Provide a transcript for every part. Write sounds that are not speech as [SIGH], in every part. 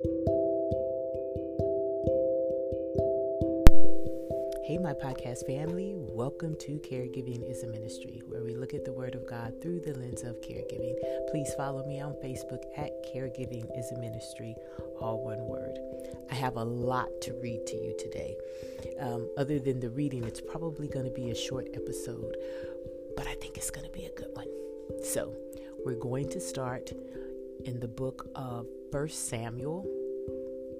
Hey, my podcast family, welcome to Caregiving is a Ministry, where we look at the Word of God through the lens of caregiving. Please follow me on Facebook at Caregiving is a Ministry, all one word. I have a lot to read to you today. Um, other than the reading, it's probably going to be a short episode, but I think it's going to be a good one. So, we're going to start in the book of 1 Samuel,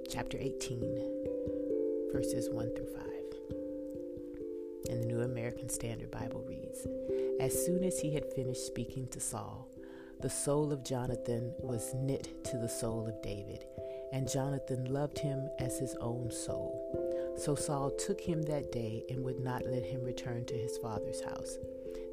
chapter 18, verses 1 through 5 and the New American Standard Bible reads As soon as he had finished speaking to Saul, the soul of Jonathan was knit to the soul of David, and Jonathan loved him as his own soul. So Saul took him that day and would not let him return to his father's house.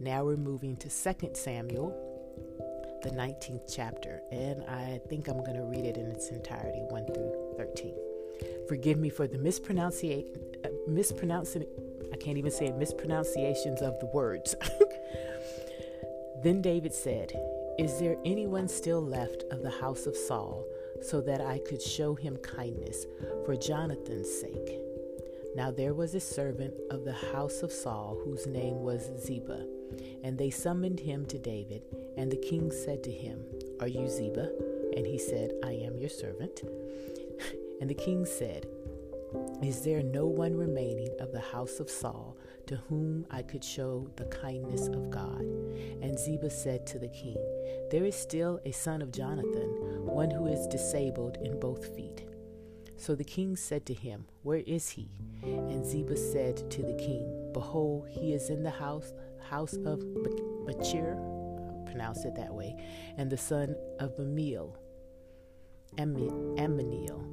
Now we're moving to 2 Samuel, the 19th chapter, and I think I'm going to read it in its entirety, 1 through 13. Forgive me for the mispronunciation, mispronouncing, I can't even say it, mispronunciations of the words. [LAUGHS] then David said, Is there anyone still left of the house of Saul, so that I could show him kindness for Jonathan's sake? Now there was a servant of the house of Saul whose name was Ziba. And they summoned him to David. And the king said to him, Are you Ziba? And he said, I am your servant. [LAUGHS] and the king said, Is there no one remaining of the house of Saul to whom I could show the kindness of God? And Ziba said to the king, There is still a son of Jonathan, one who is disabled in both feet. So the king said to him, Where is he? And Ziba said to the king, Behold, he is in the house house of Machir, pronounce it that way, and the son of Ammiel, Ammiel,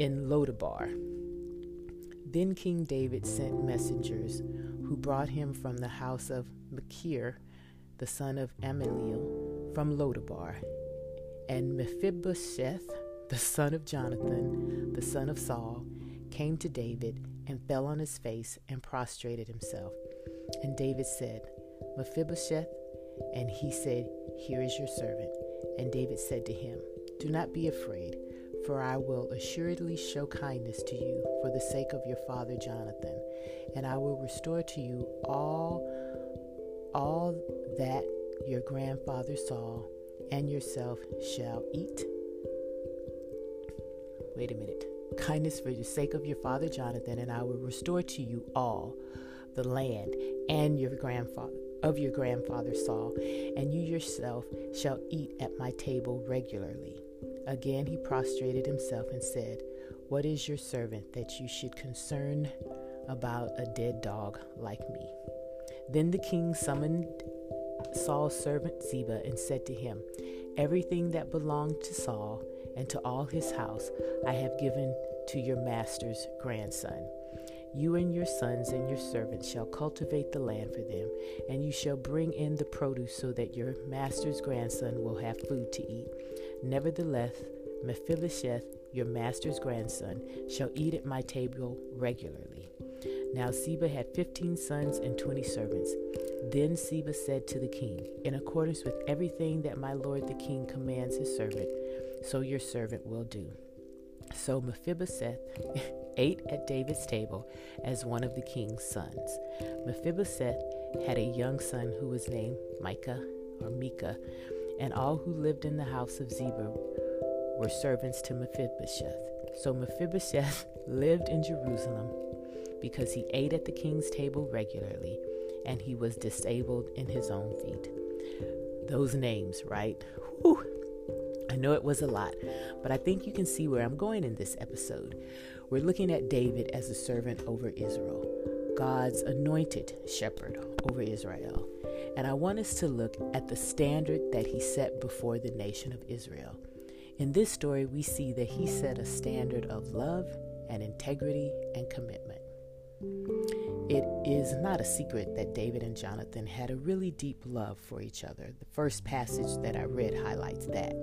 in Lodabar. Then King David sent messengers who brought him from the house of Machir, the son of Ammiel, from Lodabar. And Mephibosheth, the son of Jonathan, the son of Saul, came to David and fell on his face and prostrated himself. And David said, Mephibosheth, and he said, Here is your servant. And David said to him, Do not be afraid, for I will assuredly show kindness to you for the sake of your father Jonathan, and I will restore to you all all that your grandfather Saul and yourself shall eat Wait a minute. Kindness for the sake of your father Jonathan, and I will restore to you all the land and your grandfather of your grandfather Saul, and you yourself shall eat at my table regularly. Again he prostrated himself and said, What is your servant that you should concern about a dead dog like me? Then the king summoned Saul's servant Ziba and said to him, Everything that belonged to Saul and to all his house I have given to your master's grandson. You and your sons and your servants shall cultivate the land for them, and you shall bring in the produce so that your master's grandson will have food to eat. Nevertheless, Mephibosheth, your master's grandson, shall eat at my table regularly. Now Ziba had fifteen sons and twenty servants. Then Ziba said to the king, In accordance with everything that my lord the king commands his servant, so your servant will do. So Mephibosheth [LAUGHS] ate at David's table as one of the king's sons. Mephibosheth had a young son who was named Micah or Micah, and all who lived in the house of Ziba were servants to Mephibosheth. So Mephibosheth [LAUGHS] lived in Jerusalem because he ate at the king's table regularly, and he was disabled in his own feet. Those names, right? Whew. I know it was a lot, but I think you can see where I'm going in this episode. We're looking at David as a servant over Israel, God's anointed shepherd over Israel. And I want us to look at the standard that he set before the nation of Israel. In this story, we see that he set a standard of love and integrity and commitment. It is not a secret that David and Jonathan had a really deep love for each other. The first passage that I read highlights that.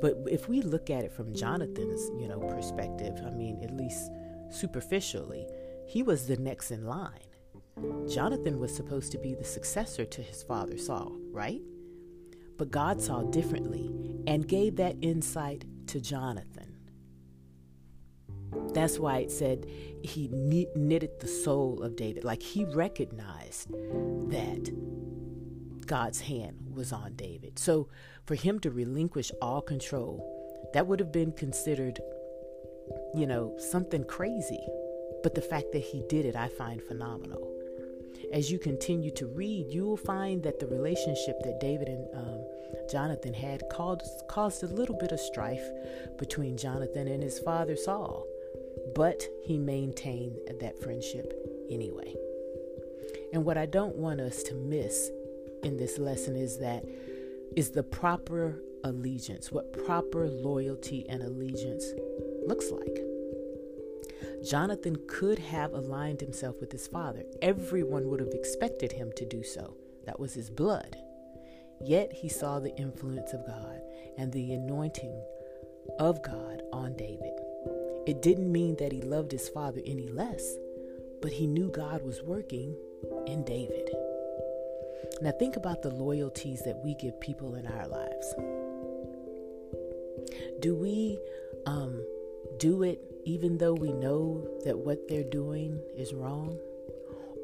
But if we look at it from Jonathan's, you know, perspective, I mean, at least superficially, he was the next in line. Jonathan was supposed to be the successor to his father Saul, right? But God saw differently and gave that insight to Jonathan. That's why it said he knitted the soul of David. Like he recognized that God's hand was on David. So for him to relinquish all control, that would have been considered, you know, something crazy. But the fact that he did it, I find phenomenal. As you continue to read, you will find that the relationship that David and um, Jonathan had caused, caused a little bit of strife between Jonathan and his father Saul but he maintained that friendship anyway. And what I don't want us to miss in this lesson is that is the proper allegiance, what proper loyalty and allegiance looks like. Jonathan could have aligned himself with his father. Everyone would have expected him to do so. That was his blood. Yet he saw the influence of God and the anointing of God on David. It didn't mean that he loved his father any less, but he knew God was working in David. Now, think about the loyalties that we give people in our lives. Do we um, do it even though we know that what they're doing is wrong?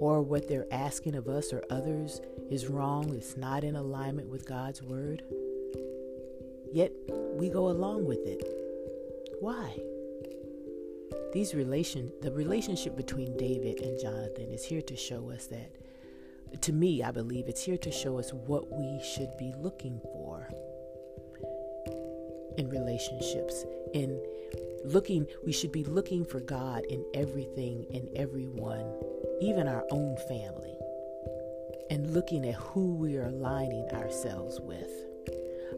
Or what they're asking of us or others is wrong, it's not in alignment with God's word? Yet we go along with it. Why? these relation the relationship between David and Jonathan is here to show us that to me I believe it's here to show us what we should be looking for in relationships in looking we should be looking for God in everything in everyone even our own family and looking at who we are aligning ourselves with.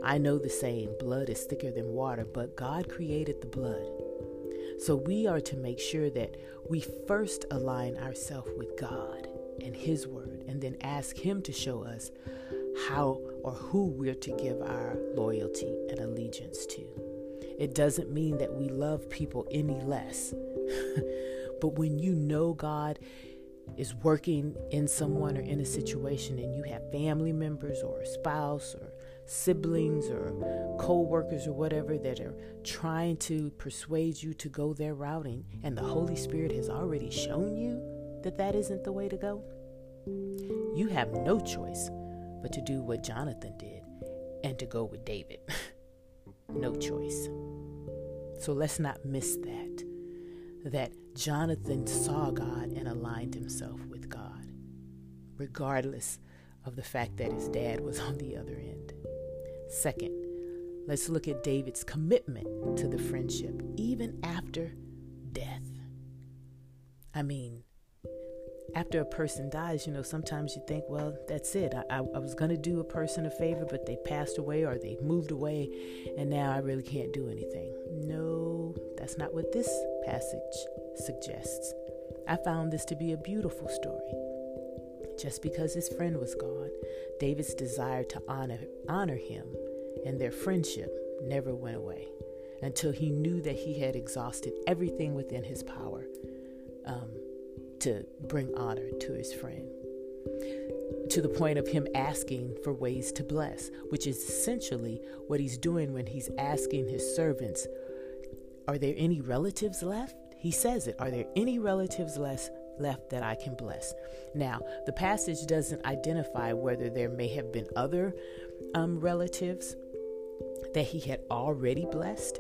I know the saying blood is thicker than water but God created the blood. So we are to make sure that we first align ourselves with God and His Word, and then ask Him to show us how or who we're to give our loyalty and allegiance to. It doesn't mean that we love people any less. [LAUGHS] but when you know God is working in someone or in a situation and you have family members or a spouse or siblings or co-workers or whatever that are trying to persuade you to go their routing and the Holy Spirit has already shown you that that isn't the way to go, you have no choice but to do what Jonathan did and to go with David. [LAUGHS] no choice. So let's not miss that. That Jonathan saw God and aligned himself with God, regardless of the fact that his dad was on the other end. Second, let's look at David's commitment to the friendship, even after death. I mean, after a person dies, you know, sometimes you think, well, that's it. I, I, was going to do a person a favor, but they passed away or they moved away, and now I really can't do anything. No, that's not what this passage suggests. I found this to be a beautiful story. Just because his friend was gone, David's desire to honor, honor him and their friendship never went away until he knew that he had exhausted everything within his power um, to bring honor to his friend. To the point of him asking for ways to bless, which is essentially what he's doing when he's asking his servants, Are there any relatives left? He says it, Are there any relatives left? left that I can bless. Now, the passage doesn't identify whether there may have been other um, relatives that he had already blessed,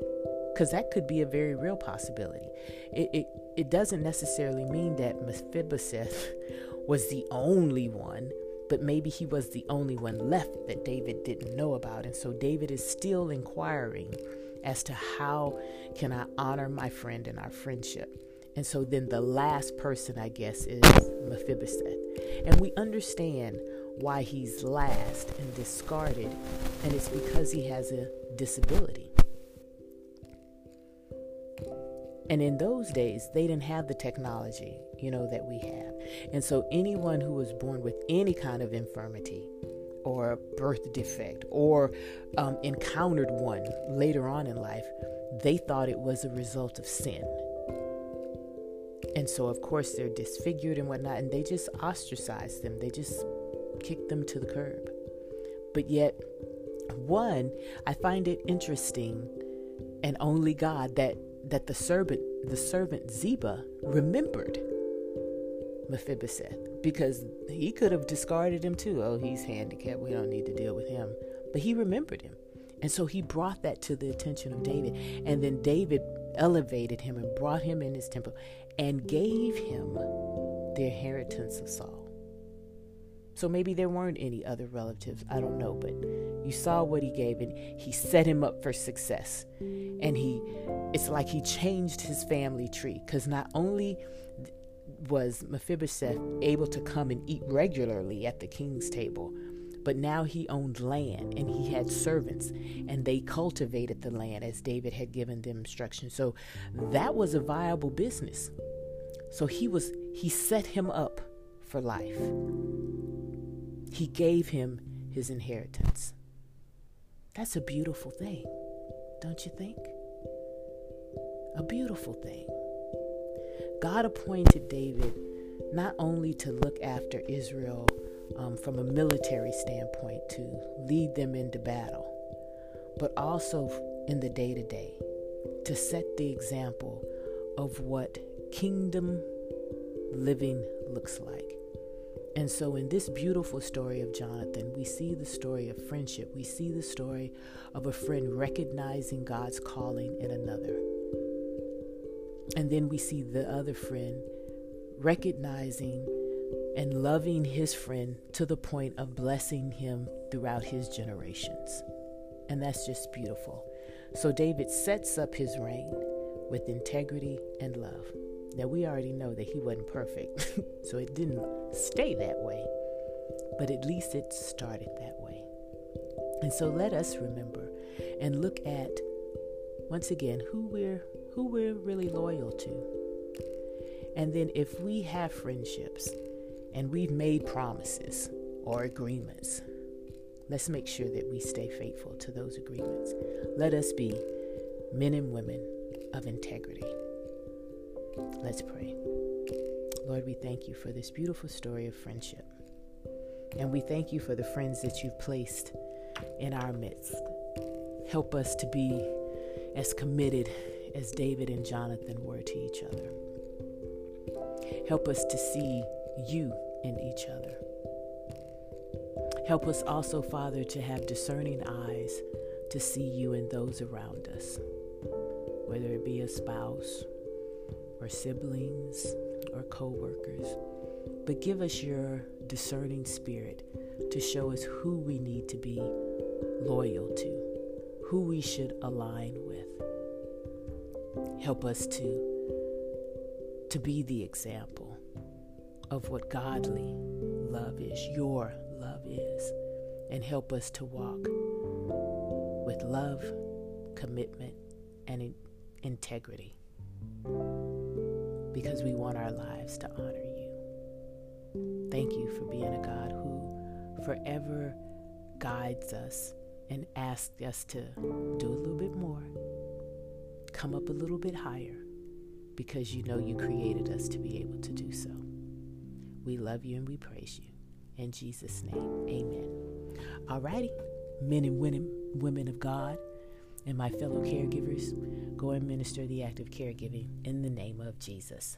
because that could be a very real possibility. It, it, it doesn't necessarily mean that Mephibosheth [LAUGHS] was the only one, but maybe he was the only one left that David didn't know about. And so David is still inquiring as to how can I honor my friend and our friendship. And so then the last person, I guess, is Mephibosheth. And we understand why he's last and discarded, and it's because he has a disability. And in those days, they didn't have the technology, you know, that we have. And so anyone who was born with any kind of infirmity or birth defect or um, encountered one later on in life, they thought it was a result of sin. And so, of course, they're disfigured and whatnot, and they just ostracize them. They just kick them to the curb. But yet, one, I find it interesting, and only God that that the servant, the servant Ziba, remembered Mephibosheth because he could have discarded him too. Oh, he's handicapped. We don't need to deal with him. But he remembered him. And so he brought that to the attention of David. And then David elevated him and brought him in his temple and gave him the inheritance of Saul. So maybe there weren't any other relatives. I don't know. But you saw what he gave, and he set him up for success. And he, it's like he changed his family tree because not only was Mephibosheth able to come and eat regularly at the king's table, but now he owned land and he had servants and they cultivated the land as David had given them instructions. So that was a viable business. So he was he set him up for life. He gave him his inheritance. That's a beautiful thing, don't you think? A beautiful thing. God appointed David not only to look after Israel um, from a military standpoint, to lead them into battle, but also in the day to day, to set the example of what kingdom living looks like. And so, in this beautiful story of Jonathan, we see the story of friendship. We see the story of a friend recognizing God's calling in another. And then we see the other friend recognizing and loving his friend to the point of blessing him throughout his generations. And that's just beautiful. So, David sets up his reign with integrity and love. Now, we already know that he wasn't perfect, [LAUGHS] so it didn't stay that way, but at least it started that way. And so let us remember and look at once again who we're who we're really loyal to. And then if we have friendships and we've made promises or agreements, let's make sure that we stay faithful to those agreements. Let us be men and women of integrity. Let's pray. Lord, we thank you for this beautiful story of friendship. And we thank you for the friends that you've placed in our midst. Help us to be as committed as David and Jonathan were to each other. Help us to see you in each other. Help us also, Father, to have discerning eyes to see you in those around us, whether it be a spouse or siblings or co workers, but give us your discerning spirit to show us who we need to be loyal to, who we should align with. Help us to, to be the example of what godly love is, your love is, and help us to walk with love, commitment, and in- integrity because we want our lives to honor you. Thank you for being a God who forever guides us and asks us to do a little bit more, come up a little bit higher, because you know you created us to be able to do so. We love you and we praise you. In Jesus' name, amen. Alrighty, men and women, women of God, and my fellow caregivers, go and minister the act of caregiving in the name of Jesus.